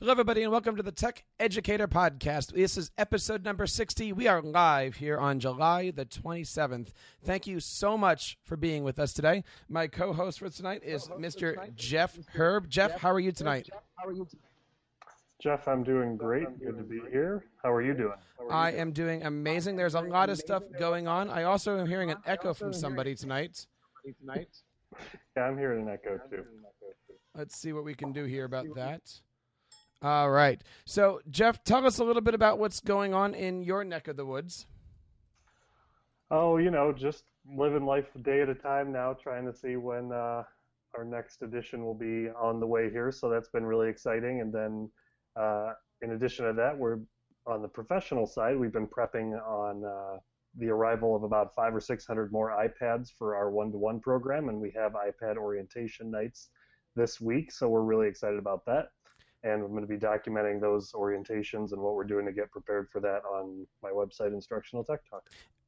Hello, everybody, and welcome to the Tech Educator Podcast. This is episode number 60. We are live here on July the 27th. Thank you so much for being with us today. My co host for tonight is Mr. Jeff Herb. Jeff, how are you tonight? Jeff, I'm doing great. Good to be here. How are you doing? I am doing amazing. There's a lot of stuff going on. I also am hearing an echo from somebody tonight. tonight. Yeah, I'm hearing an echo too. Let's see what we can do here about that. All right. So, Jeff, tell us a little bit about what's going on in your neck of the woods. Oh, you know, just living life a day at a time now, trying to see when uh, our next edition will be on the way here. So that's been really exciting. And then, uh, in addition to that, we're on the professional side. We've been prepping on uh, the arrival of about five or six hundred more iPads for our one-to-one program, and we have iPad orientation nights this week. So we're really excited about that and I'm going to be documenting those orientations and what we're doing to get prepared for that on my website, Instructional Tech Talk.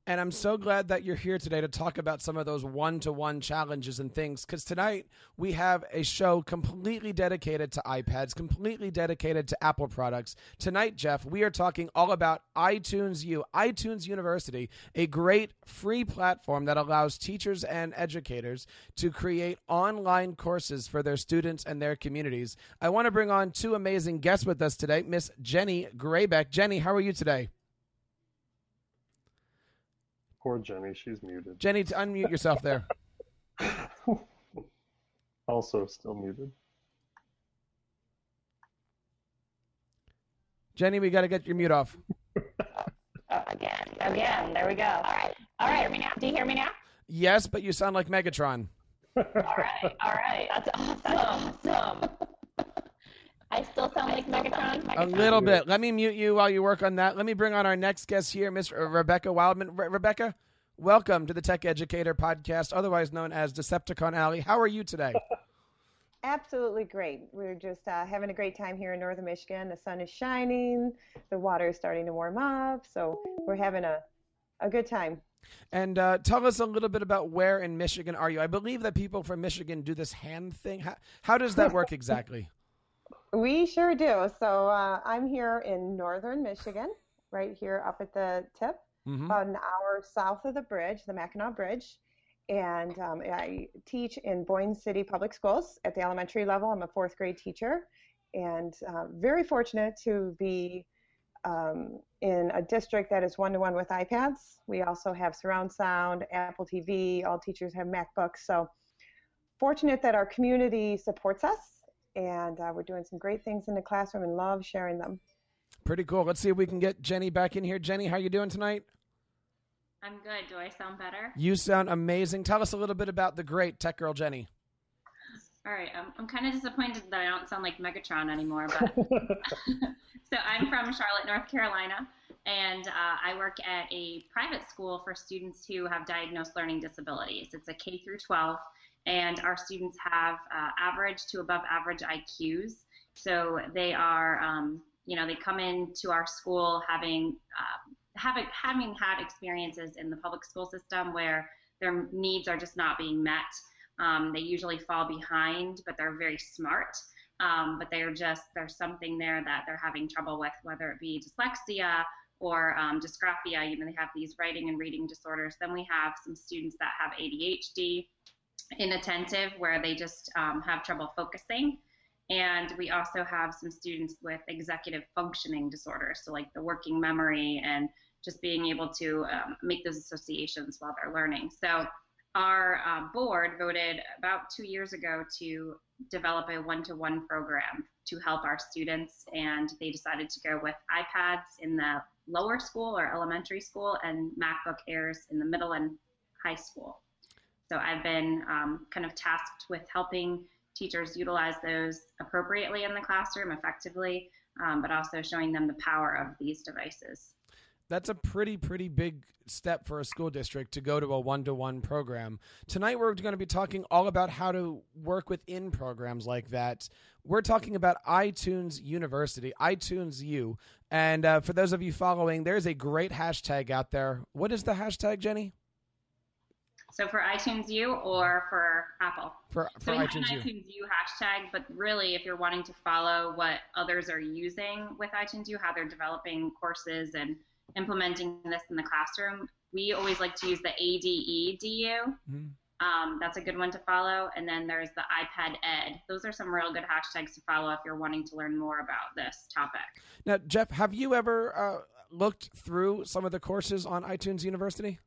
And I'm so glad that you're here today to talk about some of those one to one challenges and things. Because tonight we have a show completely dedicated to iPads, completely dedicated to Apple products. Tonight, Jeff, we are talking all about iTunes U, iTunes University, a great free platform that allows teachers and educators to create online courses for their students and their communities. I want to bring on two amazing guests with us today Miss Jenny Graybeck. Jenny, how are you today? Poor Jenny, she's muted. Jenny, to unmute yourself there. also still muted. Jenny, we got to get your mute off. Oh, again, again. There we go. All right, all right. me now. Do you hear me now? Yes, but you sound like Megatron. all right, all right. That's awesome. That's awesome. I still sound like Megatron. Megatron. A little bit. Let me mute you while you work on that. Let me bring on our next guest here, Miss Rebecca Wildman. Re- Rebecca, welcome to the Tech Educator Podcast, otherwise known as Decepticon Alley. How are you today? Absolutely great. We're just uh, having a great time here in northern Michigan. The sun is shining, the water is starting to warm up, so we're having a, a good time. And uh, tell us a little bit about where in Michigan are you? I believe that people from Michigan do this hand thing. How, how does that work exactly? We sure do. So uh, I'm here in northern Michigan, right here up at the tip, Mhm. about an hour south of the bridge, the Mackinac Bridge. And um, I teach in Boyne City Public Schools at the elementary level. I'm a fourth grade teacher, and uh, very fortunate to be um, in a district that is one to one with iPads. We also have surround sound, Apple TV. All teachers have MacBooks. So fortunate that our community supports us and uh, we're doing some great things in the classroom and love sharing them. Pretty cool. Let's see if we can get Jenny back in here. Jenny, how are you doing tonight? I'm good. Do I sound better? You sound amazing. Tell us a little bit about the great tech girl Jenny. All right. I'm, I'm kind of disappointed that I don't sound like Megatron anymore. But so I'm from Charlotte, North Carolina, and uh, I work at a private school for students who have diagnosed learning disabilities. It's a K through 12, and our students have uh, average to above average IQs. So they are, um, you know, they come into our school having uh, having having had experiences in the public school system where their needs are just not being met. Um, they usually fall behind, but they're very smart. Um, but they're just there's something there that they're having trouble with, whether it be dyslexia or um, dysgraphia. You know, they have these writing and reading disorders. Then we have some students that have ADHD, inattentive, where they just um, have trouble focusing. And we also have some students with executive functioning disorders, so like the working memory and just being able to um, make those associations while they're learning. So our uh, board voted about two years ago to develop a one-to-one program to help our students, and they decided to go with iPads in the lower school or elementary school and MacBook Airs in the middle and high school. So I've been um, kind of tasked with helping teachers utilize those appropriately in the classroom effectively, um, but also showing them the power of these devices. That's a pretty, pretty big step for a school district to go to a one to one program. Tonight, we're going to be talking all about how to work within programs like that. We're talking about iTunes University, iTunes U. And uh, for those of you following, there's a great hashtag out there. What is the hashtag, Jenny? So for iTunes U or for Apple? For, for so we iTunes have an U. iTunes U hashtag, but really, if you're wanting to follow what others are using with iTunes U, how they're developing courses and implementing this in the classroom, we always like to use the ADEDU. Mhm. Um, that's a good one to follow. And then there's the iPad Ed. Those are some real good hashtags to follow if you're wanting to learn more about this topic. Now, Jeff, have you ever uh, looked through some of the courses on iTunes University?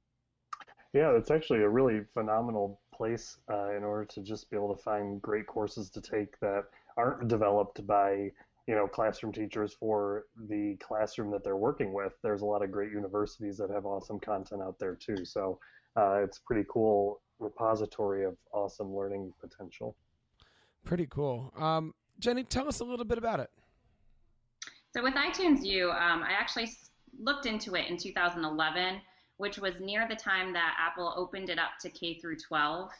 Yeah, it's actually a really phenomenal place uh, in order to just be able to find great courses to take that aren't developed by you know classroom teachers for the classroom that they're working with. There's a lot of great universities that have awesome content out there too. So uh, it's a pretty cool repository of awesome learning potential. Pretty cool. Um, Jenny, tell us a little bit about it. So with iTunes U, um, I actually looked into it in 2011, which was near the time that Apple opened it up to K through 12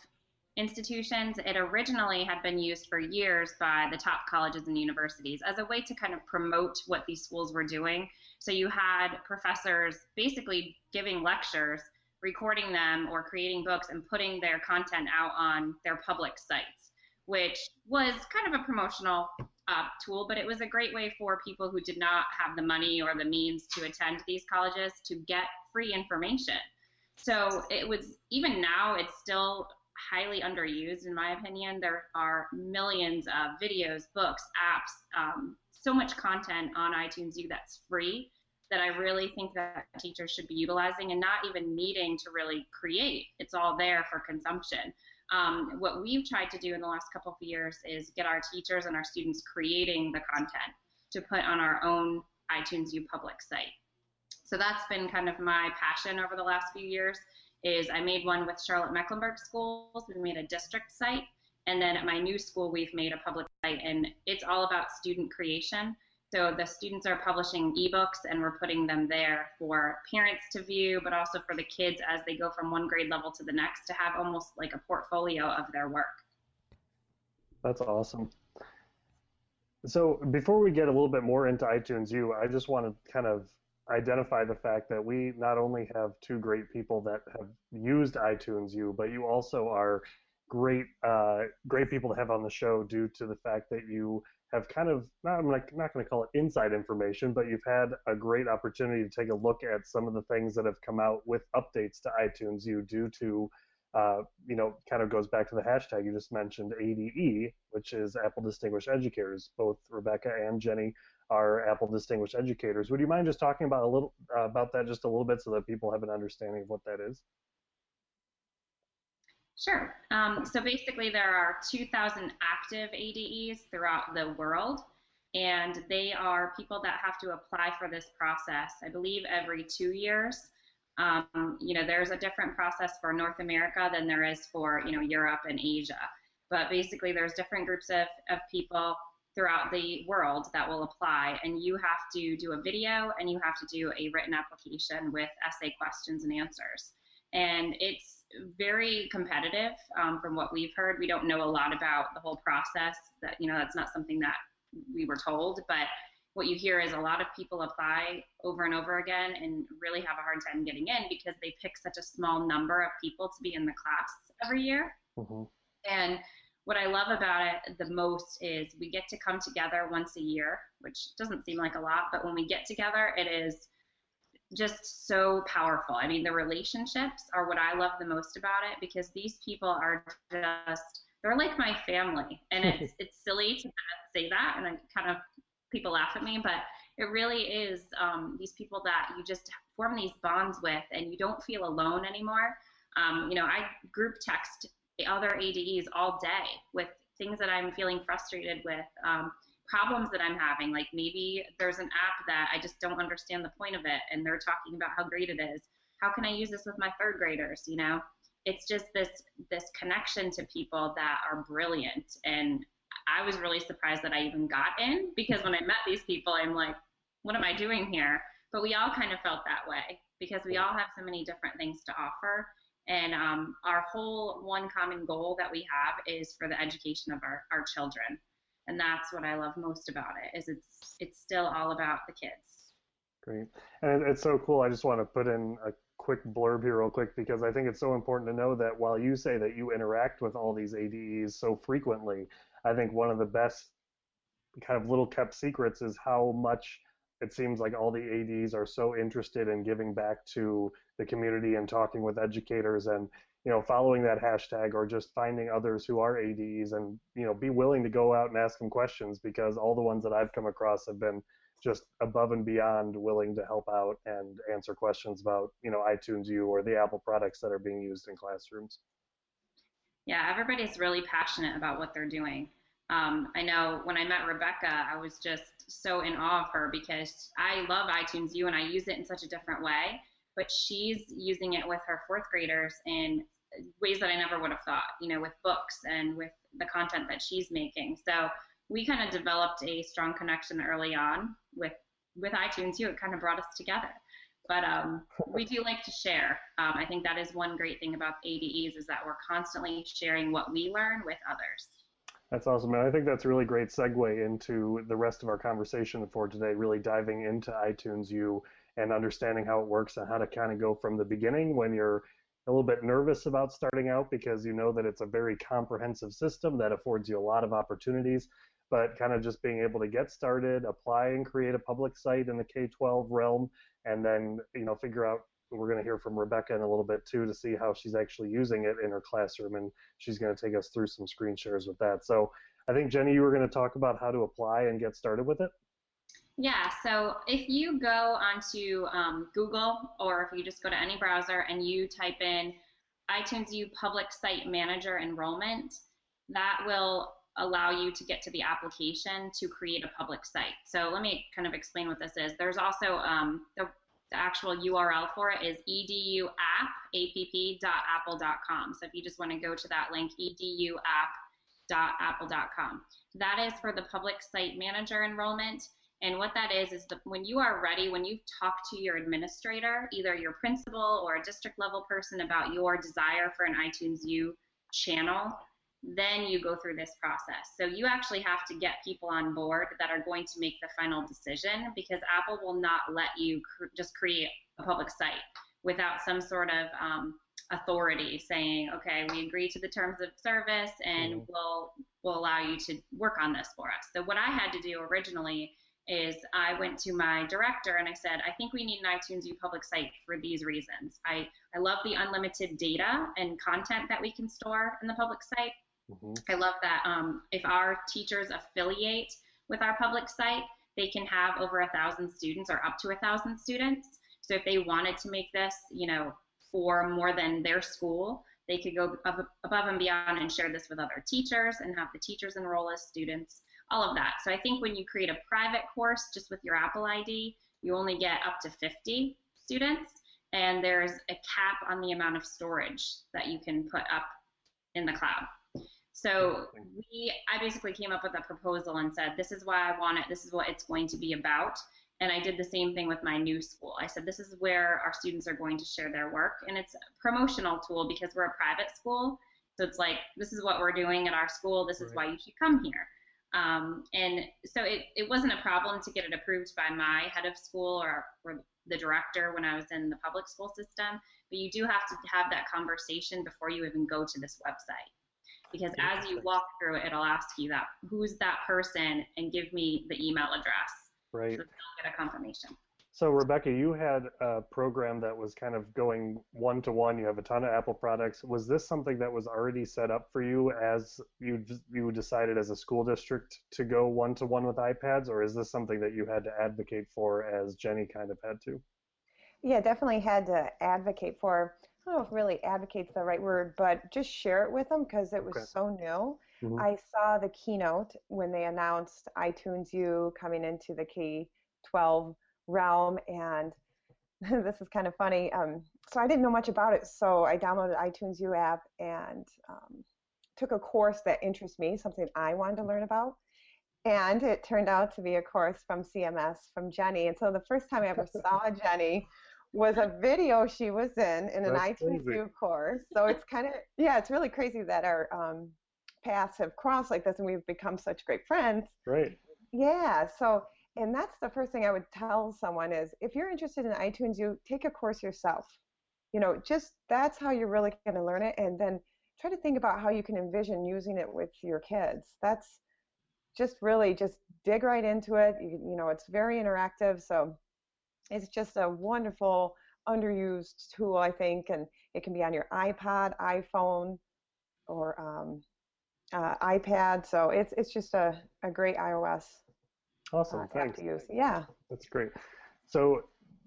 institutions. It originally had been used for years by the top colleges and universities as a way to kind of promote what these schools were doing. So you had professors basically giving lectures, recording them or creating books and putting their content out on their public sites, which was kind of a promotional uh, tool, but it was a great way for people who did not have the money or the means to attend these colleges to get free information. So it was, even now, it's still highly underused, in my opinion. There are millions of videos, books, apps, um, so much content on iTunes U that's free that I really think that teachers should be utilizing and not even needing to really create. It's all there for consumption. Um, what we've tried to do in the last couple of years is get our teachers and our students creating the content to put on our own iTunes U public site. So that's been kind of my passion over the last few years is I made one with Charlotte Mecklenburg schools. We made a district site. And then at my new school, we've made a public site and it's all about student creation. So the students are publishing ebooks and we're putting them there for parents to view, but also for the kids as they go from one grade level to the next to have almost like a portfolio of their work. That's awesome. So before we get a little bit more into iTunes U, I just want to kind of identify the fact that we not only have two great people that have used iTunes U, but you also are great, uh, great people to have on the show due to the fact that you have kind of not I'm like not going to call it inside information, but you've had a great opportunity to take a look at some of the things that have come out with updates to iTunes U due to uh, you know, kind of goes back to the hashtag you just mentioned, ADE, which is Apple Distinguished Educators. Both Rebecca and Jenny are Apple Distinguished Educators. Would you mind just talking about a little uh, about that just a little bit so that people have an understanding of what that is? Sure. Um, so basically, there are 2,000 active ADEs throughout the world, and they are people that have to apply for this process, I believe, every two years. Um, you know, there's a different process for North America than there is for, you know, Europe and Asia. But basically, there's different groups of, of people throughout the world that will apply, and you have to do a video and you have to do a written application with essay questions and answers. And it's very competitive um, from what we've heard. We don't know a lot about the whole process. That you know, that's not something that we were told, but what you hear is a lot of people apply over and over again and really have a hard time getting in because they pick such a small number of people to be in the class every year. Mm-hmm. And what I love about it the most is we get to come together once a year, which doesn't seem like a lot, but when we get together, it is just so powerful. I mean, the relationships are what I love the most about it because these people are just they're like my family, and it's it's silly to kind of say that, and I kind of people laugh at me, but it really is um, these people that you just form these bonds with, and you don't feel alone anymore. Um, you know, I group text the other ADEs all day with things that I'm feeling frustrated with. Um, problems that I'm having. Like maybe there's an app that I just don't understand the point of it, and they're talking about how great it is. How can I use this with my third graders? You know, it's just this this connection to people that are brilliant, and I was really surprised that I even got in because when I met these people, I'm like, what am I doing here? But we all kind of felt that way because we all have so many different things to offer. And um, our whole one common goal that we have is for the education of our, our children and that's what I love most about it is it's it's still all about the kids. Great, and it's so cool. I just want to put in a quick blurb here, real quick, because I think it's so important to know that while you say that you interact with all these ADEs so frequently, I think one of the best kind of little kept secrets is how much it seems like all the ADs are so interested in giving back to the community and talking with educators and you know following that hashtag or just finding others who are ADs and you know be willing to go out and ask them questions because all the ones that I've come across have been just above and beyond willing to help out and answer questions about you know iTunes U or the Apple products that are being used in classrooms. Yeah, everybody's really passionate about what they're doing. Um, I know when I met Rebecca, I was just so in awe of her because I love iTunes U and I use it in such a different way, but she's using it with her fourth graders in ways that I never would have thought, you know, with books and with the content that she's making. So we kind of developed a strong connection early on with with iTunes U. It kind of brought us together. But um, we do like to share. Um, I think that is one great thing about ADEs is that we're constantly sharing what we learn with others. That's awesome. And I think that's a really great segue into the rest of our conversation for today, really diving into iTunes U and understanding how it works and how to kind of go from the beginning when you're a little bit nervous about starting out because you know that it's a very comprehensive system that affords you a lot of opportunities, but kind of just being able to get started, apply and create a public site in the K-12 realm, and then you know figure out we're going to hear from Rebecca in a little bit too to see how she's actually using it in her classroom, and she's going to take us through some screen shares with that. So I think Jenny, you were going to talk about how to apply and get started with it. Yeah, so if you go onto um, Google or if you just go to any browser and you type in iTunes U Public Site Manager Enrollment, that will allow you to get to the application to create a public site. So let me kind of explain what this is. There's also um, the the actual URL for it is eduapp.apple.com. So if you just want to go to that link, eduapp.apple.com. That is for the public site manager enrollment. And what that is, is the, when you are ready, when you've talked to your administrator, either your principal or a district level person about your desire for an iTunes U channel, then you go through this process. So you actually have to get people on board that are going to make the final decision because Apple will not let you cr- just create a public site without some sort of um, authority saying, okay, we agree to the terms of service and mm-hmm. we'll will allow you to work on this for us. So what I had to do originally is I went to my director and I said, I think we need an iTunes U public site for these reasons. I, I love the unlimited data and content that we can store in the public site. Mm-hmm. I love that um, if our teachers affiliate with our public site, they can have over a thousand students or up to a thousand students. So if they wanted to make this, you know, for more than their school, they could go above and beyond and share this with other teachers and have the teachers enroll as students, all of that. So I think when you create a private course just with your Apple ID, you only get up to 50 students, and there's a cap on the amount of storage that you can put up in the cloud. So we, I basically came up with a proposal and said, this is why I want it. This is what it's going to be about. And I did the same thing with my new school. I said, this is where our students are going to share their work. And it's a promotional tool because we're a private school. So it's like, this is what we're doing at our school. This is why you should come here. Um, and so it, it wasn't a problem to get it approved by my head of school or, or the director when I was in the public school system. But you do have to have that conversation before you even go to this website because as you walk through it, it'll ask you that who's that person and give me the email address. Right. So get a confirmation. So Rebecca, you had a program that was kind of going one to one. You have a ton of Apple products. Was this something that was already set up for you as you you decided as a school district to go one to one with iPads, or is this something that you had to advocate for as Jenny kind of had to? Yeah, definitely had to advocate for. I don't know if really advocate's the right word, but just share it with them because it was okay. so new. Mm-hmm. I saw the keynote when they announced iTunes U coming into the K 12 realm, and this is kind of funny. Um, so I didn't know much about it, so I downloaded iTunes U app and um, took a course that interests me, something I wanted to learn about. And it turned out to be a course from CMS from Jenny. And so the first time I ever saw Jenny was a video she was in in an That's iTunes U course. So it's kind of yeah, it's really crazy that our um, paths have crossed like this, and we've become such great friends. Right. Yeah. So and that's the first thing I would tell someone is if you're interested in iTunes you take a course yourself. you know, just that's how you're really going to learn it. And then try to think about how you can envision using it with your kids. That's just really just dig right into it. You, you know, it's very interactive. So it's just a wonderful underused tool, I think, and it can be on your iPod, iPhone, or um, uh, iPad. So it's it's just a, a great iOS awesome. uh, Thanks. use. Yeah. That's great. So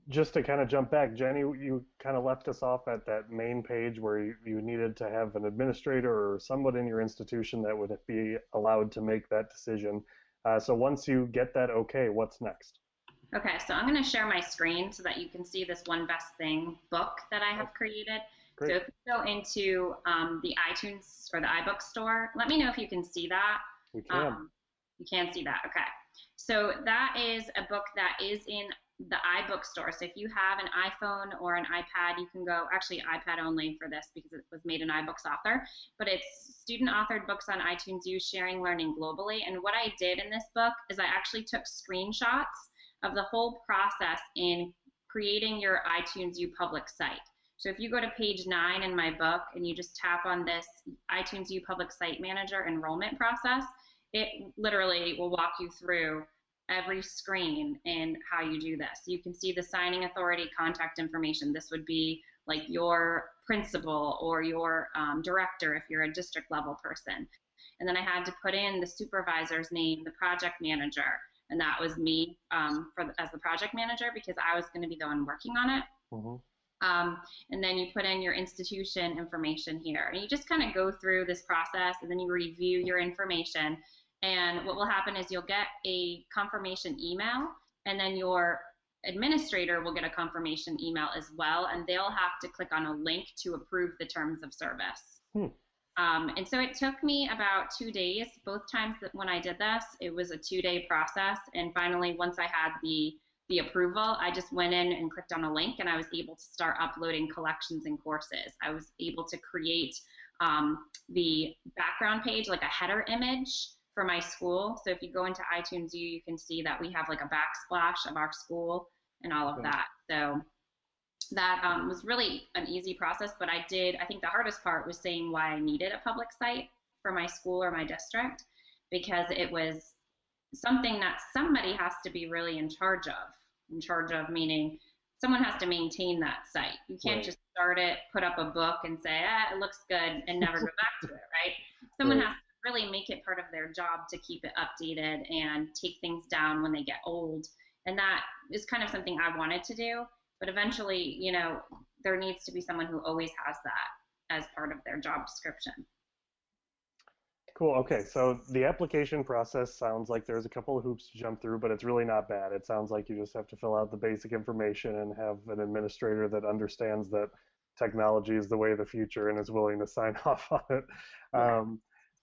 just to kind of jump back, Jenny, you kind of left us off at that main page where you, you needed to have an administrator or someone in your institution that would be allowed to make that decision. Uh, so once you get that okay, what's next? Okay, so I'm going to share my screen so that you can see this one best thing book that I have created. Great. So if you go into um, the iTunes or the iBook store, let me know if you can see that. We can. Um, you can see that. Okay. So that is a book that is in the iBookstore. So if you have an iPhone or an iPad, you can go, actually iPad only for this because it was made in iBooks author, but it's student authored books on iTunes U sharing learning globally. And what I did in this book is I actually took screenshots of the whole process in creating your iTunes U public site. So if you go to page nine in my book and you just tap on this iTunes U Public Site Manager enrollment process, it literally will walk you through every screen and how you do this. You can see the signing authority contact information. This would be like your principal or your um, director if you're a district level person. And then I had to put in the supervisor's name, the project manager, and that was me um, for the, as the project manager because I was going to be the one working on it. Mhm. Um, and then you put in your institution information here. And you just kind of go through this process and then you review your information. And what will happen is you'll get a confirmation email, and then your administrator will get a confirmation email as well, and they'll have to click on a link to approve the terms of service. Hmm. Um, and so it took me about two days. Both times that when I did this, it was a two-day process. And finally, once I had the the approval, I just went in and clicked on a link, and I was able to start uploading collections and courses. I was able to create um, the background page, like a header image for my school. So if you go into iTunes U, you can see that we have like a backsplash of our school and all of Okay. that. So that um, was really an easy process, but I did, I think the hardest part was saying why I needed a public site for my school or my district because it was something that somebody has to be really in charge of. In charge of meaning someone has to maintain that site. You can't Right. just start it, put up a book, and say, ah, it looks good, and never go back to it, right? Someone Right. has to really make it part of their job to keep it updated and take things down when they get old. And that is kind of something I wanted to do. But eventually, you know, there needs to be someone who always has that as part of their job description. Cool. Okay. So the application process sounds like there's a couple of hoops to jump through, but it's really not bad. It sounds like you just have to fill out the basic information and have an administrator that understands that technology is the way of the future and is willing to sign off on it. Yeah. Um,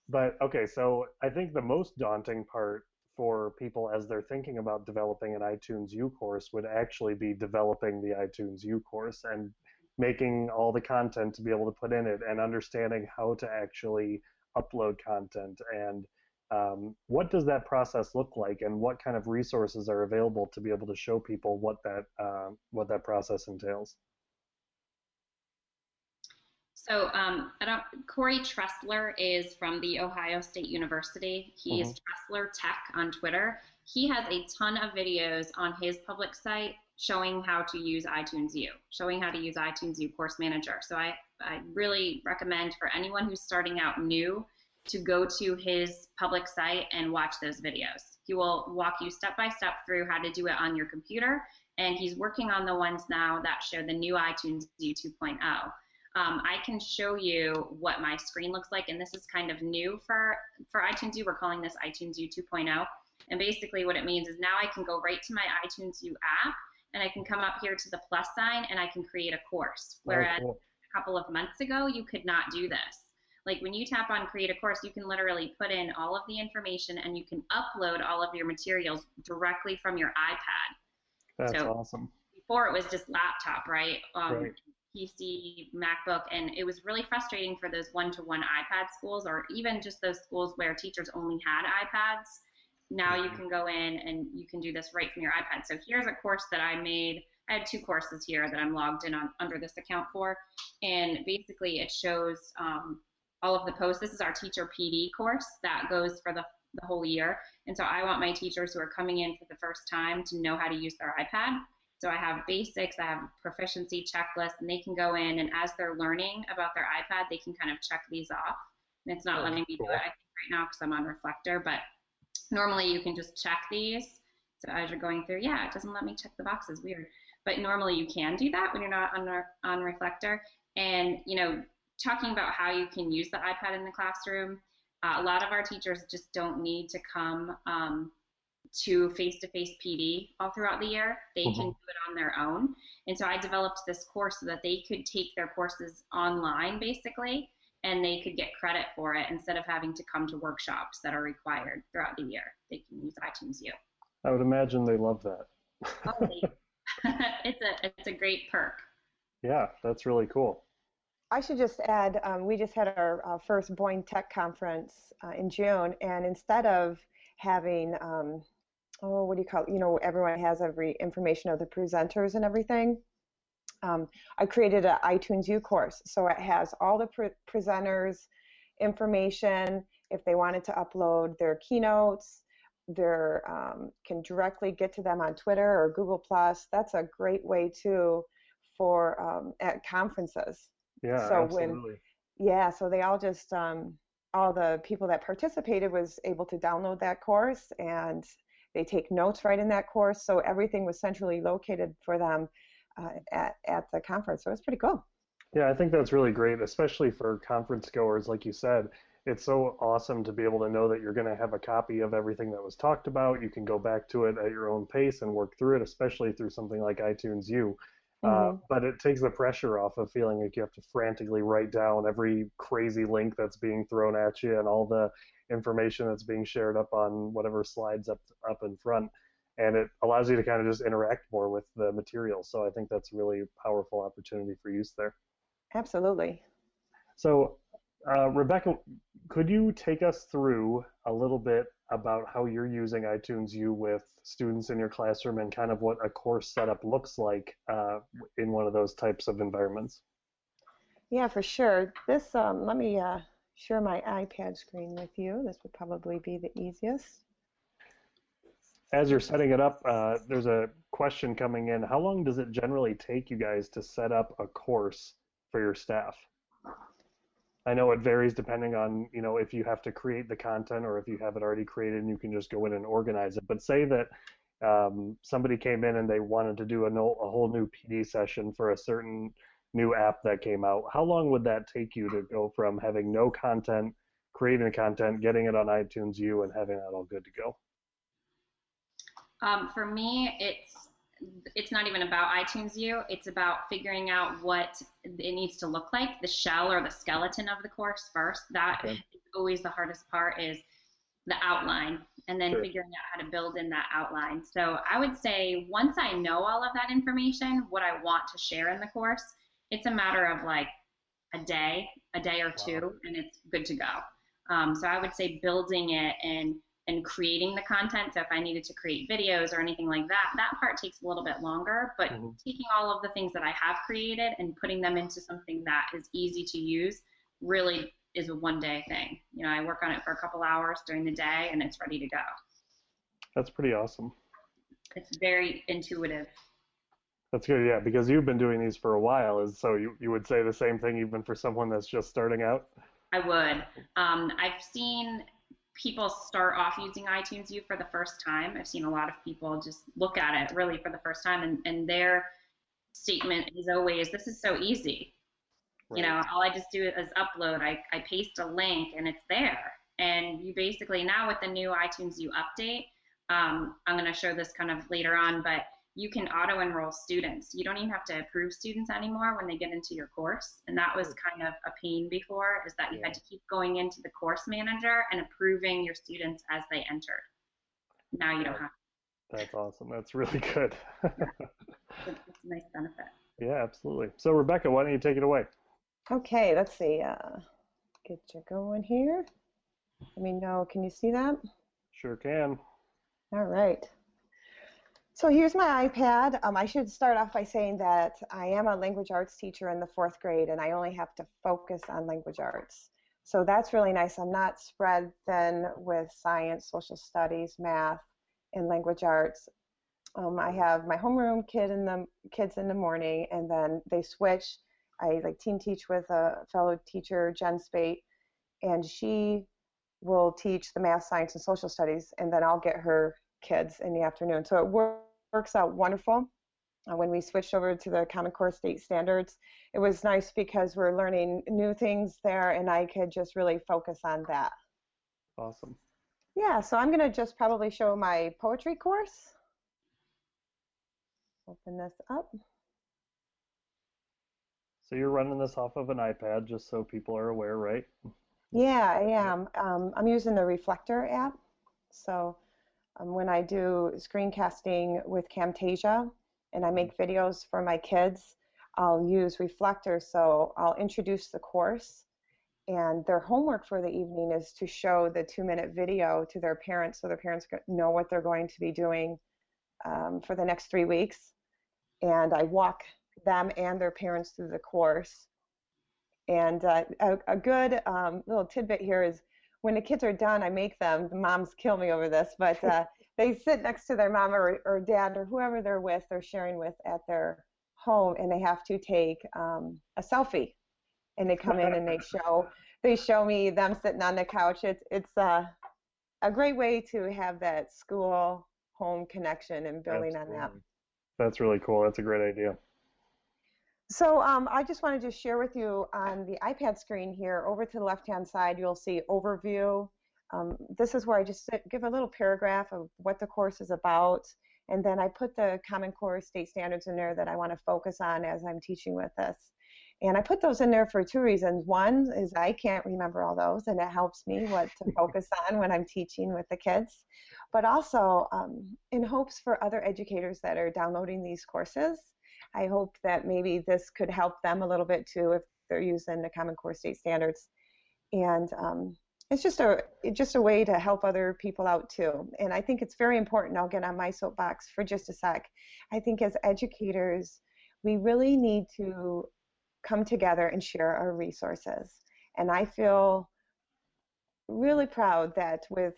but okay, so I think the most daunting part for people as they're thinking about developing an iTunes U course would actually be developing the iTunes U course and making all the content to be able to put in it and understanding how to actually upload content. And um, what does that process look like and what kind of resources are available to be able to show people what that uh, what that process entails So um, I don't, Cory Tressler is from the Ohio State University. He is Tressler Tech on Twitter. He has a ton of videos on his public site showing how to use iTunes U, showing how to use iTunes U Course Manager. So I, I really recommend for anyone who's starting out new to go to his public site and watch those videos. He will walk you step by step through how to do it on your computer, and he's working on the ones now that show the new iTunes U 2.0 um, I can show you what my screen looks like, and this is kind of new for, for iTunes U. We're calling this iTunes U 2.0. And basically what it means is now I can go right to my iTunes U app, and I can come up here to the plus sign, and I can create a course. Whereas Oh, cool. a couple of months ago, you could not do this. Like when you tap on create a course, you can literally put in all of the information and you can upload all of your materials directly from your iPad. that's so- awesome Before it was just laptop, right? Um, Right. PC, MacBook, and it was really frustrating for those one-to-one iPad schools, or even just those schools where teachers only had iPads. Now you can go in and you can do this right from your iPad. So here's a course that I made. I had two courses here that I'm logged in on under this account for, and basically it shows um, all of the posts. This is our teacher PD course that goes for the the whole year, and so I want my teachers who are coming in for the first time to know how to use their iPad. So I have basics, I have proficiency checklist, and they can go in and as they're learning about their iPad, they can kind of check these off. And it's not Oh, letting me cool. do it I think right now because I'm on Reflector, but normally you can just check these. So as you're going through, yeah, it doesn't let me check the boxes, weird. But normally you can do that when you're not on, Re- on Reflector. And, you know, talking about how you can use the iPad in the classroom, uh, a lot of our teachers just don't need to come um, to face-to-face PD all throughout the year. They can do it on their own. And so I developed this course so that they could take their courses online, basically, and they could get credit for it instead of having to come to workshops that are required throughout the year. They can use iTunes U. I would imagine they love that. Oh, it's a it's a great perk. Yeah, that's really cool. I should just add, um, we just had our uh, first Boyne Tech Conference uh, in June, and instead of having, um, oh, what do you call it? You know, everyone has every information of the presenters and everything. Um, I created an iTunes U course, so it has all the pre- presenters' information. If they wanted to upload their keynotes, they um, can directly get to them on Twitter or Google Plus. That's a great way too for um, at conferences. Yeah, So when- absolutely. Yeah, so they all just um, all the people that participated was able to download that course and they take notes right in that course. So everything was centrally located for them uh, at at the conference. So it was pretty cool. Yeah, I think that's really great, especially for conference goers, like you said. It's so awesome to be able to know that you're going to have a copy of everything that was talked about. You can go back to it at your own pace and work through it, especially through something like iTunes U. Uh, Mhm. but it takes the pressure off of feeling like you have to frantically write down every crazy link that's being thrown at you and all the information that's being shared up on whatever slides up up in front. And it allows you to kind of just interact more with the material. So I think that's a really powerful opportunity for use there. Absolutely. So, uh, Rebecca, could you take us through a little bit about how you're using iTunes U with students in your classroom and kind of what a course setup looks like uh, in one of those types of environments? Yeah, for sure. This um, let me uh, share my iPad screen with you. This would probably be the easiest. As you're setting it up, uh, there's a question coming in. How long does it generally take you guys to set up a course for your staff? I know it varies depending on, you know, if you have to create the content or if you have it already created and you can just go in and organize it. But say that um, somebody came in and they wanted to do a, no, a whole new PD session for a certain new app that came out. How long would that take you to go from having no content, creating the content, getting it on iTunes U, and having that all good to go? Um, for me, it's it's not even about iTunes U. It's about figuring out what it needs to look like, the shell or the skeleton of the course first. That Okay. is always the hardest part is the outline and then Sure. figuring out how to build in that outline. So I would say once I know all of that information, what I want to share in the course, it's a matter of like a day, a day or two, and it's good to go. Um, so I would say building it and and creating the content. So if I needed to create videos or anything like that, that part takes a little bit longer. But Mhm. taking all of the things that I have created and putting them into something that is easy to use really is a one day thing. You know, I work on it for a couple hours during the day and it's ready to go. That's pretty awesome. It's very intuitive. That's good, yeah, because you've been doing these for a while, is so you, you would say the same thing even for someone that's just starting out? I would. Um, I've seen people start off using iTunes U for the first time. I've seen a lot of people just look at it really for the first time, and, and their statement is always, "This is so easy." You know, all I just do is upload. I, I paste a link, and it's there. And you basically now with the new iTunes U update, um, I'm going to show this kind of later on, but you can auto enroll students. You don't even have to approve students anymore when they get into your course. And that was kind of a pain before, is that you had to keep going into the course manager and approving your students as they entered. Now you don't have to. That's awesome. That's really good. to. It's a nice benefit. yeah, absolutely. So Rebecca, why don't you take it away? Okay, let's see. Uh, get you going here. Let me know. Can you see that? Sure can. All right. So here's my iPad. Um, I should start off by saying that I am a language arts teacher in the fourth grade, and I only have to focus on language arts. So that's really nice. I'm not spread thin with science, social studies, math, and language arts. Um, I have my homeroom kid in the kids in the morning, and then they switch. I like team teach with a fellow teacher, Jen Spate, and she will teach the math, science, and social studies, and then I'll get her kids in the afternoon. So it works out wonderful. Uh, when we switched over to the Common Core State Standards, it was nice because we're learning new things there, and I could just really focus on that. Awesome. Yeah, so I'm going to just probably show my poetry course. Open this up. So you're running this off of an iPad, just so people are aware, right? Yeah, I am. Um, I'm using the Reflector app. So um, when I do screencasting with Camtasia and I make videos for my kids, I'll use Reflector. So I'll introduce the course, and their homework for the evening is to show the two minute video to their parents so their parents know what they're going to be doing um, for the next three weeks. And I walk them and their parents through the course. And uh, a, a, good um, little tidbit here is when the kids are done, I make them, the moms kill me over this, but uh, they sit next to their mom or, or dad or whoever they're with, they're sharing with at their home, and they have to take um, a selfie. And they come in and they show they show me them sitting on the couch. It's it's uh, a great way to have that school home connection and building Absolutely. on that. That's really cool. That's a great idea. So um, I just wanted to share with you on the iPad screen here, over to the left-hand side, you'll see overview. Um, this is where I just give a little paragraph of what the course is about, and then I put the Common Core state standards in there that I want to focus on as I'm teaching with this. And I put those in there for two reasons. One is I can't remember all those, and it helps me what to focus on when I'm teaching with the kids. But also um, in hopes for other educators that are downloading these courses I hope that maybe this could help them a little bit too if they're using the Common Core state standards. And um, it's just a it's just a way to help other people out too. And I think it's very important. I'll get on my soapbox for just a sec. I think as educators, we really need to come together and share our resources. And I feel really proud that with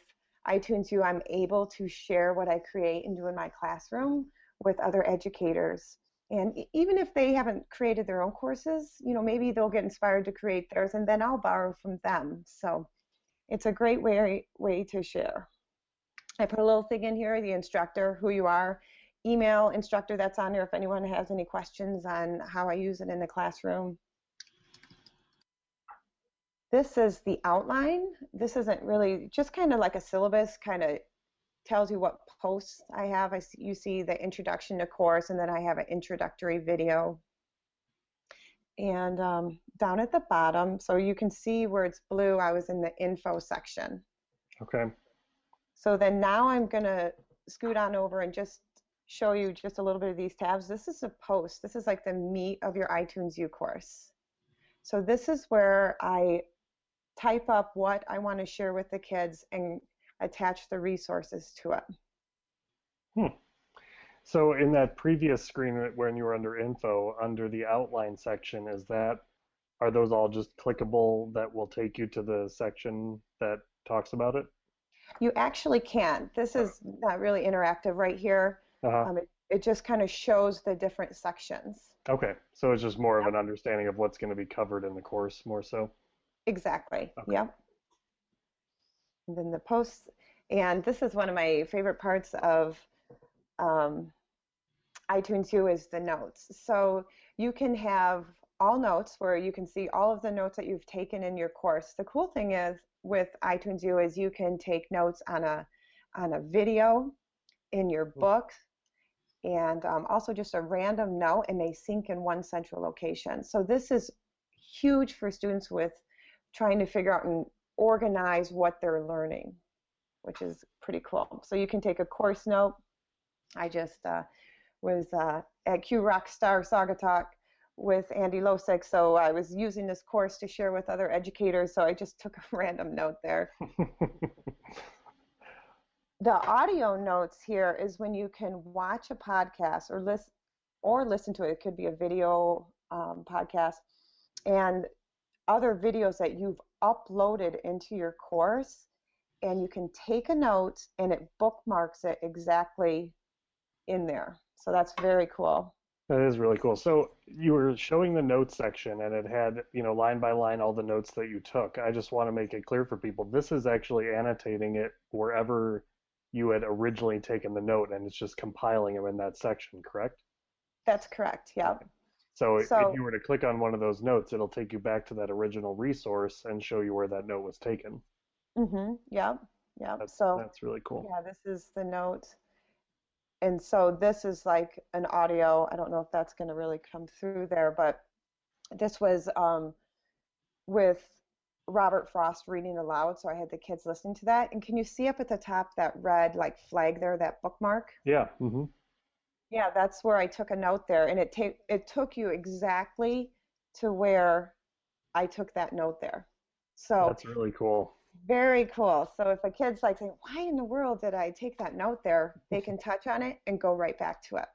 iTunes U, I'm able to share what I create and do in my classroom with other educators and even if they haven't created their own courses, you know, maybe they'll get inspired to create theirs and then I'll borrow from them. So it's a great way, way to share. I put a little thing in here, the instructor, who you are, email instructor that's on there if anyone has any questions on how I use it in the classroom. This is the outline. This isn't really just kind of like a syllabus, kind of tells you what posts I have. I see, you see the introduction to course, and then I have an introductory video. And um, down at the bottom, so you can see where it's blue, I was in the info section. Okay. So then now I'm going to scoot on over and just show you just a little bit of these tabs. This is a post. This is like the meat of your iTunes U course. So this is where I type up what I want to share with the kids and attach the resources to it. Hmm. So in that previous screen when you were under info, under the outline section, is that are those all just clickable that will take you to the section that talks about it? You actually can. This is not really interactive right here. Uh-huh. Um, it, it just kind of shows the different sections. Okay, so it's just more of an understanding of what's going to be covered in the course, more so. Exactly. Okay. Yep. And then the posts, and this is one of my favorite parts of um, iTunes U is the notes. So you can have all notes where you can see all of the notes that you've taken in your course. The cool thing is with iTunes U is you can take notes on a on a video in your hmm. book and um, also just a random note and they sync in one central location. So this is huge for students with trying to figure out and organize what they're learning, which is pretty cool. So you can take a course note. I just uh, was uh, at Q Rockstar Saga Talk with Andy Losik, so I was using this course to share with other educators, so I just took a random note there. the audio notes here is when you can watch a podcast or listen or listen to it. It could be a video um, podcast and other videos that you've uploaded into your course, and you can take a note and it bookmarks it exactly in there. So that's very cool. That is really cool. So you were showing the notes section and it had, you know, line by line all the notes that you took. I just want to make it clear for people. This is actually annotating it wherever you had originally taken the note and it's just compiling them in that section, correct? That's correct. Yeah. So, so if you were to click on one of those notes, it'll take you back to that original resource and show you where that note was taken. Mhm. Yep. Yep. That's, so that's really cool. Yeah, this is the note. And so this is like an audio. I don't know if that's going to really come through there, but this was um, with Robert Frost reading aloud. So I had the kids listening to that. And can you see up at the top that red like flag there, that bookmark? Yeah. Mm-hmm. Yeah, that's where I took a note there, and it take it took you exactly to where I took that note there. So that's really cool. Very cool. So if a kid's like saying, "Why in the world did I take that note there?" they can touch on it and go right back to it.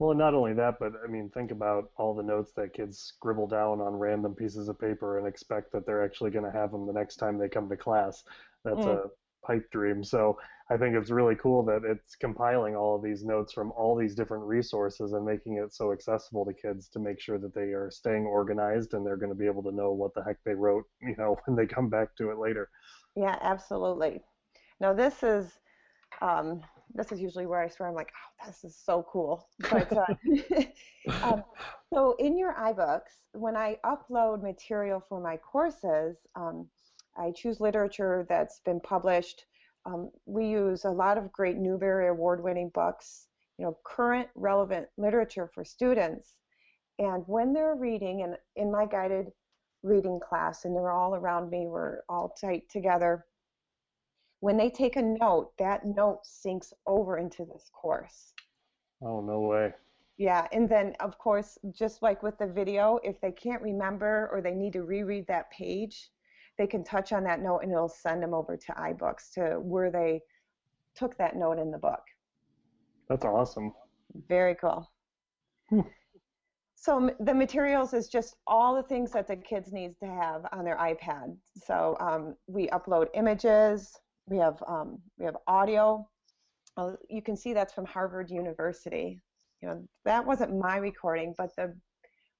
Well, not only that, but I mean, think about all the notes that kids scribble down on random pieces of paper and expect that they're actually going to have them the next time they come to class. That's mm. a pipe dream. So I think it's really cool that it's compiling all of these notes from all these different resources and making it so accessible to kids to make sure that they are staying organized and they're going to be able to know what the heck they wrote, you know, when they come back to it later. Yeah, absolutely. Now this is um, this is usually where I swear I'm like, oh, this is so cool. But uh, um, so in your iBooks, when I upload material for my courses, um, I choose literature that's been published. Um, we use a lot of great Newbery Award-winning books, you know, current relevant literature for students. And when they're reading, and in my guided reading class, and they're all around me, we're all tight together. When they take a note, that note syncs over into this course. Oh, no way. Yeah, and then of course, just like with the video, if they can't remember or they need to reread that page, they can touch on that note and it'll send them over to iBooks to where they took that note in the book. That's awesome. Very cool. Hmm. So the materials is just all the things that the kids need to have on their iPad. So um, we upload images, we have um, we have audio. Uh, you can see that's from Harvard University. You know that wasn't my recording, but the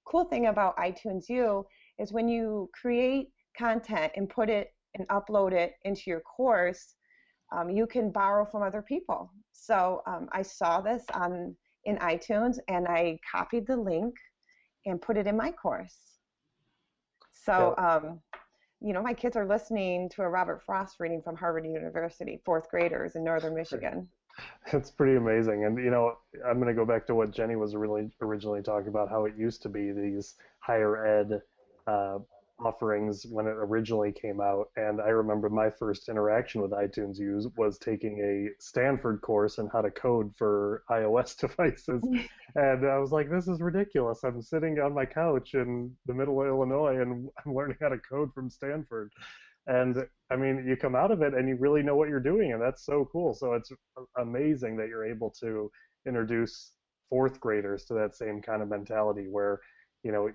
cool thing about iTunes U is when you create content and put it and upload it into your course, um, you can borrow from other people. So um, I saw this on in iTunes and I copied the link and put it in my course. So, um, you know, my kids are listening to a Robert Frost reading from Harvard University, fourth graders in northern Michigan. It's pretty amazing. And, you know, I'm going to go back to what Jenny was really originally talking about, how it used to be these higher ed uh, offerings when it originally came out. And I remember my first interaction with iTunes U was taking a Stanford course on how to code for iOS devices. and I was like, this is ridiculous. I'm sitting on my couch in the middle of Illinois and I'm learning how to code from Stanford. And I mean, you come out of it and you really know what you're doing, and that's so cool. So it's amazing that you're able to introduce fourth graders to that same kind of mentality where, you know,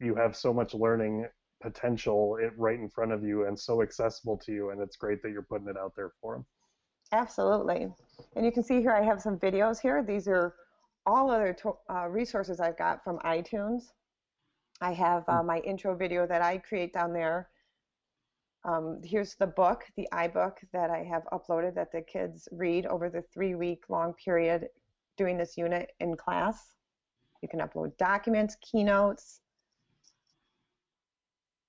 you have so much learning potential it right in front of you and so accessible to you and it's great that you're putting it out there for them absolutely. And you can see here i have some videos here. These are all other to- uh, resources i've got from itunes. I have uh, hmm. my intro video that i create down there. Um, here's the book the ibook that i have uploaded that the kids read over the three week long period doing this unit in class. You can upload documents keynotes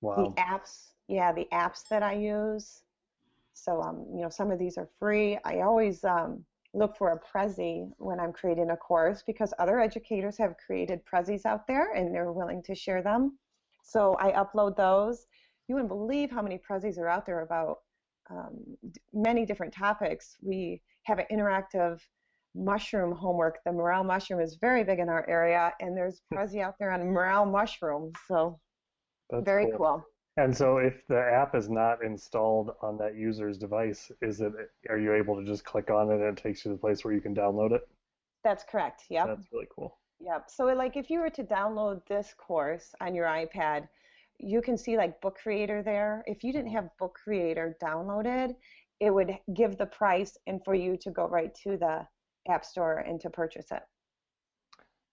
Wow. The apps, yeah, the apps that I use. So, um, you know, some of these are free. I always um, look for a Prezi when I'm creating a course because other educators have created Prezis out there and they're willing to share them. So I upload those. You wouldn't believe how many Prezis are out there about um, many different topics. We have an interactive mushroom homework. The morel mushroom is very big in our area, and there's Prezi out there on morel mushrooms. So that's Very cool. cool. And so, if the app is not installed on that user's device, is it? Are you able to just click on it and it takes you to the place where you can download it? That's correct. Yep. That's really cool. Yep. So, like, if you were to download this course on your iPad, you can see like Book Creator there. If you didn't mm-hmm. have Book Creator downloaded, it would give the price and for you to go right to the App Store and to purchase it.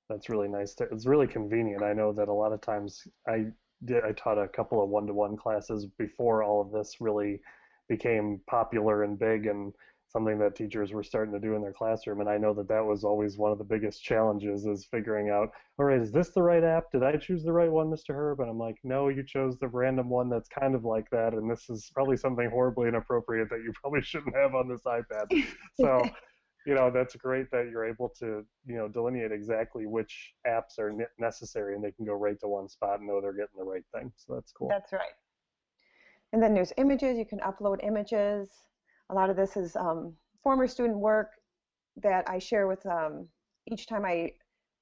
That's really nice. It's really convenient. I know that a lot of times I did I taught a couple of one-to-one classes before all of this really became popular and big and something that teachers were starting to do in their classroom. And i know that that was always one of the biggest challenges is figuring out all right is this the right app? Did i choose the right one mr herb? And i'm like no you chose the random one that's kind of like that. And this is probably something horribly inappropriate that you probably shouldn't have on this ipad. So you know that's great that you're able to you know delineate exactly which apps are necessary and they can go right to one spot and know they're getting the right thing so that's cool. That's right. And then there's images you can upload images. A lot of this is um, former student work that i share with um, each time i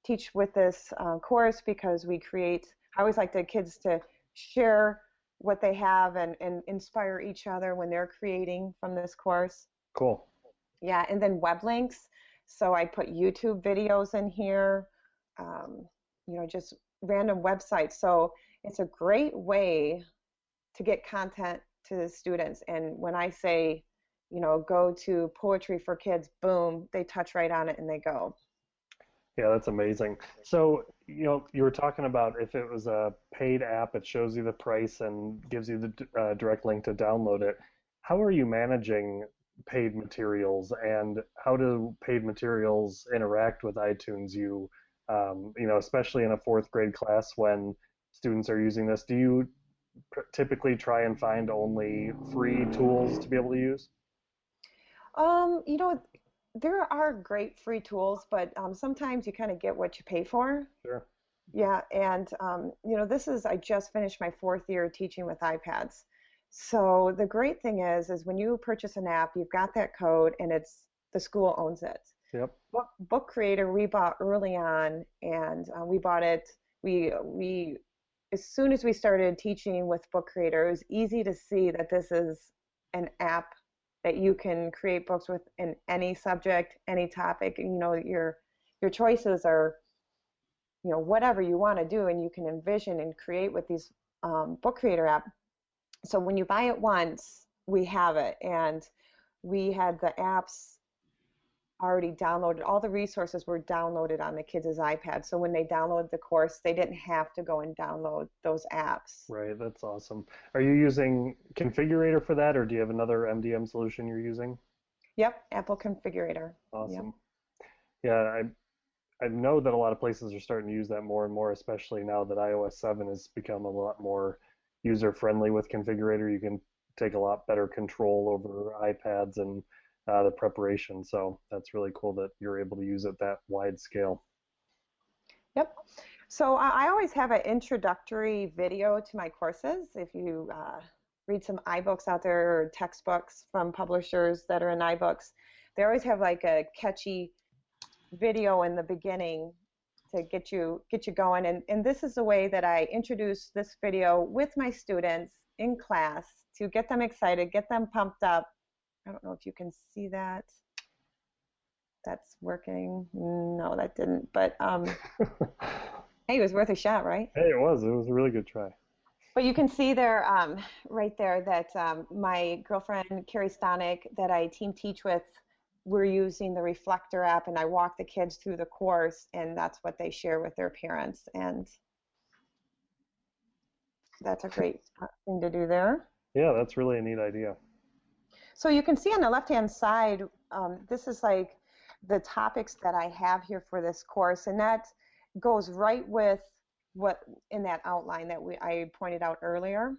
teach with this uh, course because we create i always like the kids to share what they have and, and inspire each other when they're creating from this course. Cool yeah, and then web links. So I put YouTube videos in here, um, you know, just random websites. So it's a great way to get content to the students. And when I say, you know, go to Poetry for Kids, boom, they touch right on it and they go. Yeah, that's amazing. So, you know, you were talking about if it was a paid app, it shows you the price and gives you the uh, direct link to download it. How are you managing paid materials and how do paid materials interact with iTunes U? Um, you know, especially in a fourth grade class when students are using this, do you pr- typically try and find only free tools to be able to use? Um, you know, there are great free tools, but um, sometimes you kind of get what you pay for. Sure. Yeah, and um, you know, this is I just finished my fourth year teaching with iPads, so the great thing is, is when you purchase an app, you've got that code, and it's the school owns it. Yep. Book, Book Creator we bought early on, and uh, we bought it. We we as soon as we started teaching with Book Creator, it was easy to see that this is an app that you can create books with in any subject, any topic. And you know, your your choices are, you know, whatever you want to do, and you can envision and create with these um, Book Creator app so when you buy it once, we have it, and we had the apps already downloaded. All the resources were downloaded on the kids' iPad. So when they download the course, they didn't have to go and download those apps. Right, that's awesome. Are you using Configurator for that, or do you have another MDM solution you're using? Yep, Apple Configurator. Awesome. Yep. Yeah, I I know that a lot of places are starting to use that more and more, especially now that iOS 7 has become a lot more user friendly with configurator. You can take a lot better control over iPads and uh, the preparation. So that's really cool that you're able to use it that wide scale. Yep. So I always have an introductory video to my courses. If you uh, read some iBooks out there or textbooks from publishers that are in iBooks, they always have like a catchy video in the beginning to get you get you going. And, and this is the way that I introduce this video with my students in class to get them excited, get them pumped up. I don't know if you can see that. That's working. No, that didn't. But um, hey, it was worth a shot, right? Hey, it was. It was a really good try. But you can see there, um, right there, that um, my girlfriend Carrie Stonick, that I team teach with, we're using the Reflector app and I walk the kids through the course and that's what they share with their parents and that's a great thing to do there. Yeah, that's really a neat idea. So you can see on the left-hand side, um, this is like the topics that I have here for this course, and that goes right with what in that outline that we I pointed out earlier.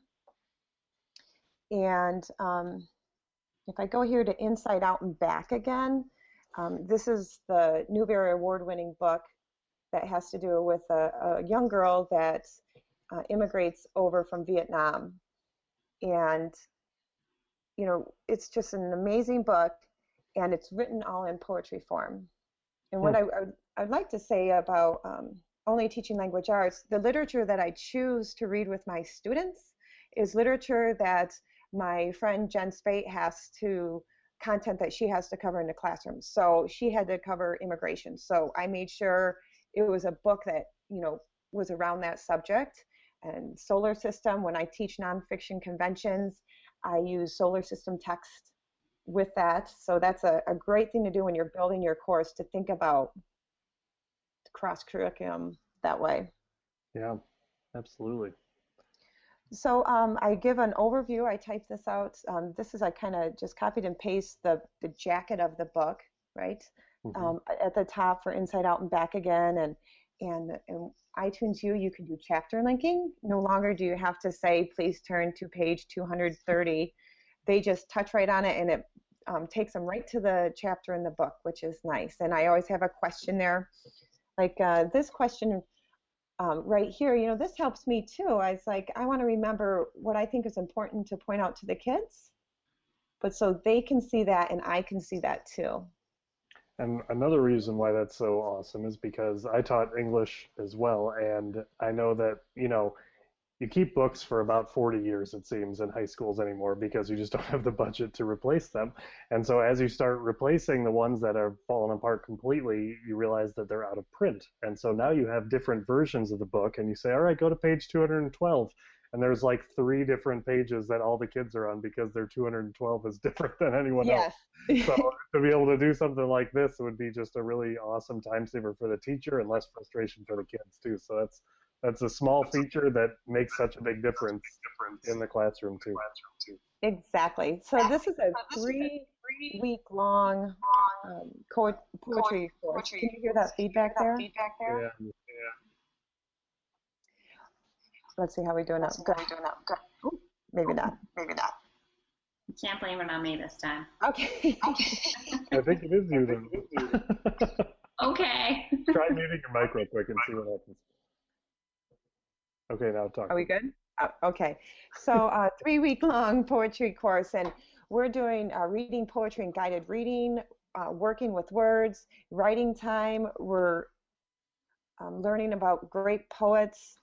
And um, if I go here to Inside Out and Back again, um, this is the Newbery Award winning book that has to do with a, a young girl that uh, immigrates over from Vietnam. And, you know, it's just an amazing book and it's written all in poetry form. And what hmm. I, I, would, I'd like to say about um, only teaching language arts, the literature that I choose to read with my students is literature that my friend Jen Spate has to content that she has to cover in the classroom. So she had to cover immigration. So I made sure it was a book that, you know, was around that subject. And solar system, when I teach nonfiction conventions, I use solar system text with that. So that's a, a great thing to do when you're building your course to think about cross curriculum that way. Yeah, absolutely. So um, I give an overview. I type this out. Um, this is I kind of just copied and paste the the jacket of the book, right? Mm-hmm. Um, at the top for Inside Out and Back Again, and and in iTunes U you can do chapter linking. No longer do you have to say please turn to page 230. They just touch right on it, and it um, takes them right to the chapter in the book, which is nice. And I always have a question there, like uh, this question um, right here, you know, this helps me too. I was like, I want to remember what I think is important to point out to the kids, but so they can see that and I can see that too. And another reason why that's so awesome is because I taught English as well, and I know that, you know, you keep books for about 40 years it seems in high schools anymore because you just don't have the budget to replace them and so as you start replacing the ones that are fallen apart completely you realize that they're out of print and so now you have different versions of the book and you say all right go to page 212 and there's like three different pages that all the kids are on because their 212 is different than anyone yes. else. So to be able to do something like this would be just a really awesome time saver for the teacher and less frustration for the kids too. So that's that's a small feature that makes such a big difference in the classroom too. Exactly. So this is a three week long um, poetry course. Can you hear that feedback there? Yeah. Let's see how we're doing now. Good. Maybe not. Maybe not. You can't blame it on me this time. Okay. I think it is you then. okay. Try muting your mic real quick and see what happens. Okay, now talk. Are we good? Oh, okay. So, uh, three week long poetry course, and we're doing uh, reading poetry and guided reading, uh, working with words, writing time. We're um, learning about great poets.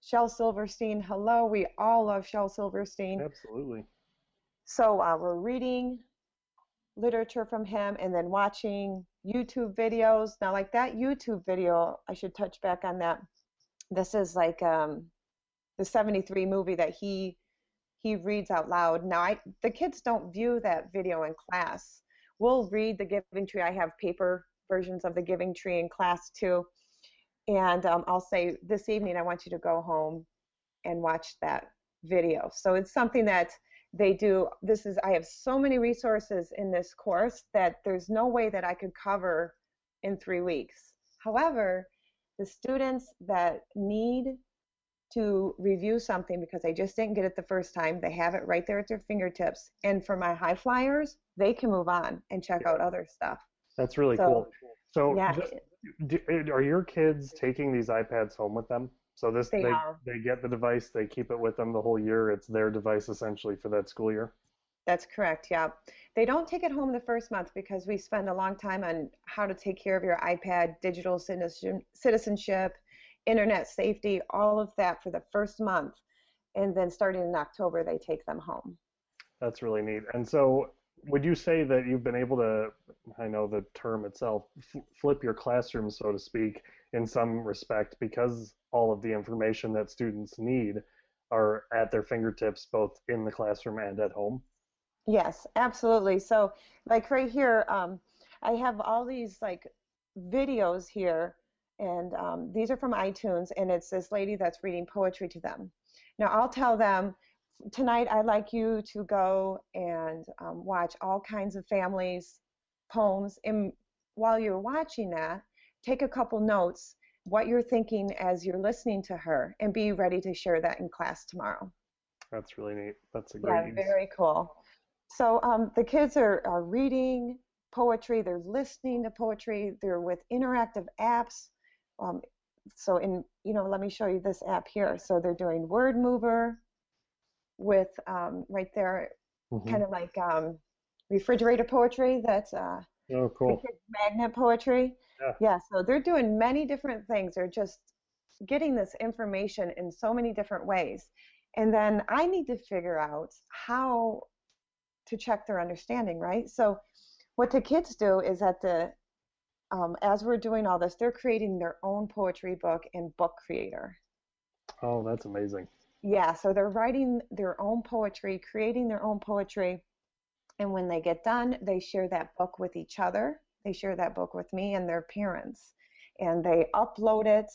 Shel Silverstein, hello. We all love Shel Silverstein. Absolutely. So, uh, we're reading literature from him and then watching YouTube videos. Now, like that YouTube video, I should touch back on that this is like um, the 73 movie that he he reads out loud. Now, I the kids don't view that video in class. We'll read the Giving Tree. I have paper versions of the Giving Tree in class too, and um, I'll say this evening I want you to go home and watch that video. So it's something that they do. This is I have so many resources in this course that there's no way that I could cover in three weeks. However, the students that need to review something because they just didn't get it the first time, they have it right there at their fingertips. And for my high flyers, they can move on and check out other stuff. That's really so, cool. So, yeah, just, do, are your kids taking these iPads home with them? So this they they, they get the device, they keep it with them the whole year. It's their device essentially for that school year. That's correct. Yeah. They don't take it home the first month because we spend a long time on how to take care of your iPad, digital citizenship, internet safety, all of that for the first month. And then starting in October, they take them home. That's really neat. And so, would you say that you've been able to, I know the term itself, flip your classroom, so to speak, in some respect, because all of the information that students need are at their fingertips, both in the classroom and at home? Yes, absolutely. So, like right here, um, I have all these like videos here, and um, these are from iTunes, and it's this lady that's reading poetry to them. Now, I'll tell them tonight I'd like you to go and um, watch all kinds of families' poems. And while you're watching that, take a couple notes what you're thinking as you're listening to her, and be ready to share that in class tomorrow. That's really neat. That's a great. Yeah, very cool. So um, the kids are, are reading poetry, they're listening to poetry, they're with interactive apps. Um, so in, you know, let me show you this app here. So they're doing Word Mover with um, right there, mm-hmm. kind of like um, refrigerator poetry. That's uh, oh, cool. magnet poetry. Yeah. yeah, so they're doing many different things. They're just getting this information in so many different ways. And then I need to figure out how to check their understanding, right? So, what the kids do is that the um, as we're doing all this, they're creating their own poetry book in Book Creator. Oh, that's amazing. Yeah, so they're writing their own poetry, creating their own poetry, and when they get done, they share that book with each other. They share that book with me and their parents, and they upload it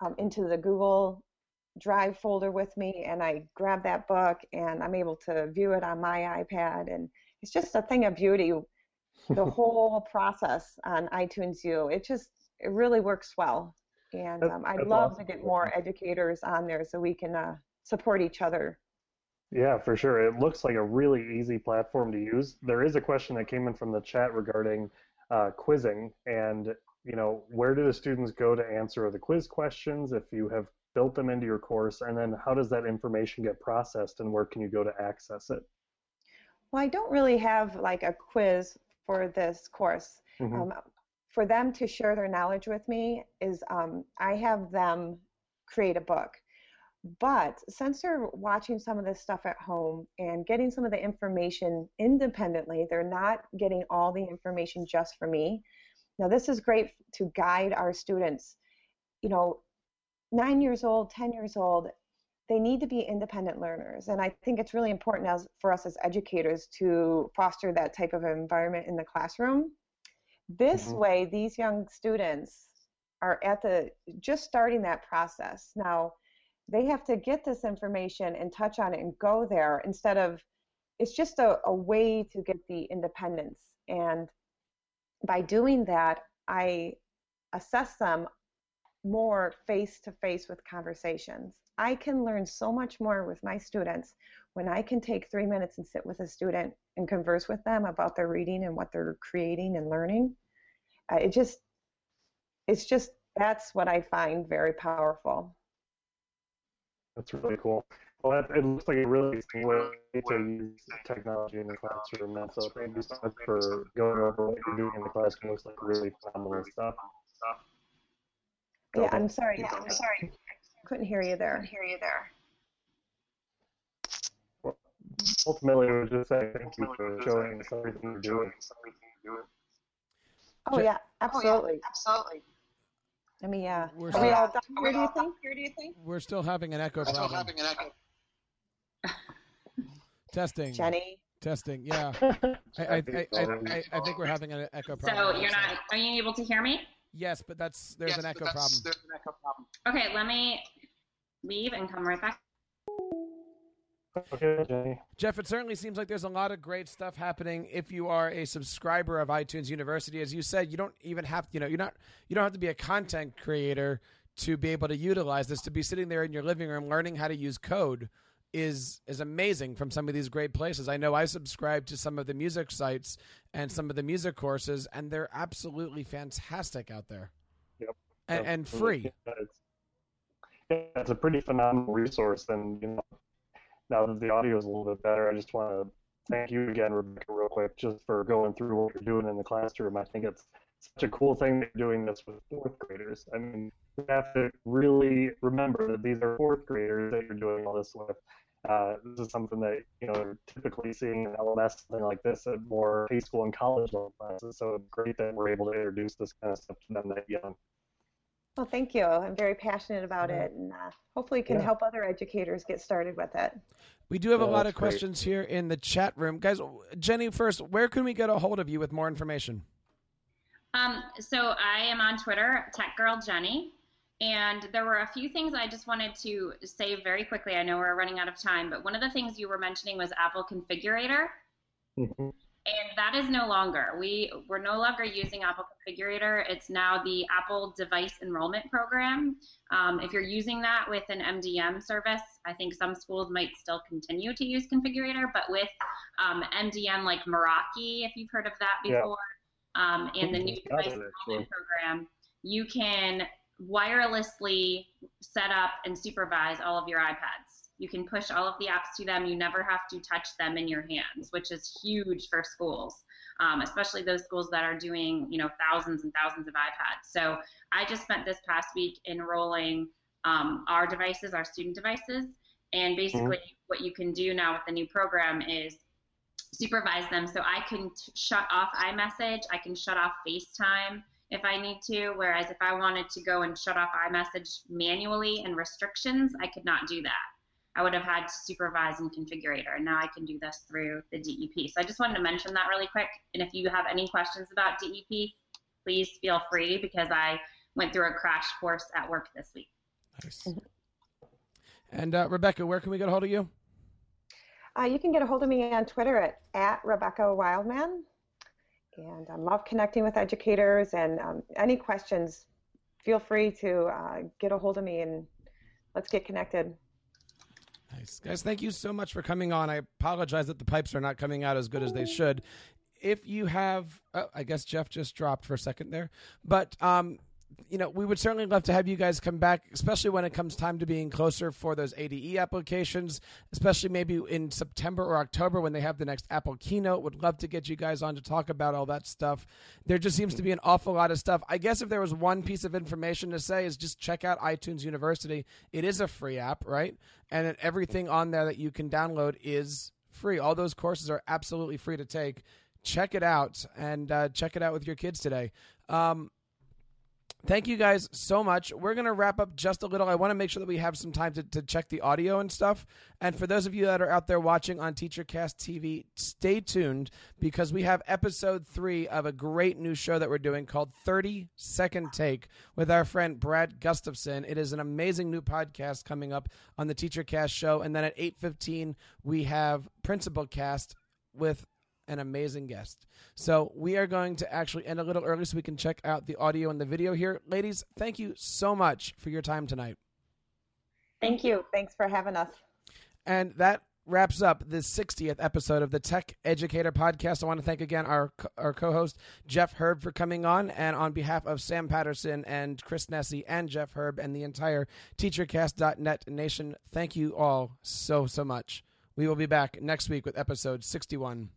um, into the Google Drive folder with me, and I grab that book and I'm able to view it on my iPad, and it's just a thing of beauty. The whole process on iTunes U, it just it really works well, and um, I'd love awesome. to get more educators on there so we can uh, support each other. Yeah, for sure. It looks like a really easy platform to use. There is a question that came in from the chat regarding uh, quizzing, and you know, where do the students go to answer the quiz questions if you have built them into your course, and then how does that information get processed, and where can you go to access it? Well, I don't really have like a quiz for this course. Mm-hmm. Um, for them to share their knowledge with me is um, I have them create a book. But since they're watching some of this stuff at home and getting some of the information independently, they're not getting all the information just from me. Now, this is great to guide our students. You know, nine years old, 10 years old, they need to be independent learners. And I think it's really important as, for us as educators to foster that type of environment in the classroom. This mm-hmm. way, these young students are at the just starting that process. Now, they have to get this information and touch on it and go there instead of it's just a, a way to get the independence. And by doing that, I assess them more face to face with conversations. I can learn so much more with my students when I can take three minutes and sit with a student and converse with them about their reading and what they're creating and learning. Uh, it just, it's just, that's what I find very powerful. That's really cool. Well, it looks like a really interesting way to use technology in the classroom. And so thank you so much for going over what you're doing in the classroom. It looks like really phenomenal stuff. Yeah, I'm sorry. Yeah, I'm sorry. Couldn't hear you there. Hear you there. Well, ultimately, I was just saying thank you for showing us everything you're doing. Oh yeah, oh, absolutely. Absolutely. I mean, yeah. We're Are we all done here, do you think? Here, do you think? We're still having an echo We're problem. Still having an echo. Testing. Jenny. Testing. Yeah. I, I, I, I, I think we're having an echo problem. So you're not. Are you able to hear me? Yes, but that's there's yes, an echo problem. There's an echo problem. Okay, let me leave and come right back. Okay, Jeff, it certainly seems like there's a lot of great stuff happening if you are a subscriber of iTunes University. As you said, you don't even have you know you're not you don't have to be a content creator to be able to utilize this. To be sitting there in your living room learning how to use code is is amazing from some of these great places. I know I subscribe to some of the music sites and some of the music courses, and they're absolutely fantastic out there. Yep, and, and free. Yeah, it's, yeah, it's a pretty phenomenal resource, and you know now that the audio is a little bit better, I just want to thank you again, Rebecca, real quick, just for going through what you're doing in the classroom. I think it's such a cool thing that you're doing this with fourth graders. I mean, you have to really remember that these are fourth graders that you're doing all this with. Uh, this is something that you know typically seeing in LMS, something like this, at more high school and college level classes. So it's great that we're able to introduce this kind of stuff to them that young. Well, thank you. I'm very passionate about it, and uh, hopefully, can yeah. help other educators get started with it. We do have yeah, a lot of great. questions here in the chat room, guys. Jenny, first, where can we get a hold of you with more information? Um, so I am on Twitter, Tech Girl Jenny, and there were a few things I just wanted to say very quickly. I know we're running out of time, but one of the things you were mentioning was Apple Configurator. Mm-hmm. And that is no longer. We we're no longer using Apple Configurator. It's now the Apple Device Enrollment Program. Um, if you're using that with an MDM service, I think some schools might still continue to use Configurator, but with um, MDM like Meraki, if you've heard of that before, yeah. um, and the new Device Enrollment Program, you can wirelessly set up and supervise all of your iPads. You can push all of the apps to them. You never have to touch them in your hands, which is huge for schools, um, especially those schools that are doing, you know, thousands and thousands of iPads. So I just spent this past week enrolling um, our devices, our student devices, And basically, mm-hmm. what you can do now with the new program is supervise them. So I can t- shut off iMessage, I can shut off FaceTime if I need to. Whereas if I wanted to go and shut off iMessage manually and restrictions, I could not do that. I would have had to supervise and configurator. And now I can do this through the DEP. So I just wanted to mention that really quick. And if you have any questions about DEP, please feel free because I went through a crash course at work this week. Nice. And uh, Rebecca, where can we get a hold of you? Uh, you can get a hold of me on Twitter at, at Rebecca Wildman. And I love connecting with educators. And um, any questions, feel free to uh, get a hold of me and let's get connected. Nice. Guys, thank you so much for coming on. I apologize that the pipes are not coming out as good as they should. If you have, oh, I guess Jeff just dropped for a second there, but um, you know, we would certainly love to have you guys come back, especially when it comes time to being closer for those ADE applications, especially maybe in September or October when they have the next Apple keynote. Would love to get you guys on to talk about all that stuff. There just seems to be an awful lot of stuff. I guess if there was one piece of information to say is just check out iTunes University. It is a free app, right? And everything on there that you can download is free. All those courses are absolutely free to take. Check it out and uh, check it out with your kids today. Um, Thank you guys so much. We're going to wrap up just a little. I want to make sure that we have some time to, to check the audio and stuff. And for those of you that are out there watching on TeacherCast TV, stay tuned because we have episode three of a great new show that we're doing called 30 Second Take with our friend Brad Gustafson. It is an amazing new podcast coming up on the TeacherCast show. And then at 8.15, we have Principal Cast with an amazing guest. So we are going to actually end a little early so we can check out the audio and the video here. Ladies, thank you so much for your time tonight. Thank you. Thanks for having us. And that wraps up the 60th episode of the Tech Educator Podcast. I want to thank again our our co-host Jeff Herb for coming on, and on behalf of Sam Patterson and Chris Nesi and Jeff Herb and the entire TeacherCast.net nation, thank you all so so much. We will be back next week with episode 61.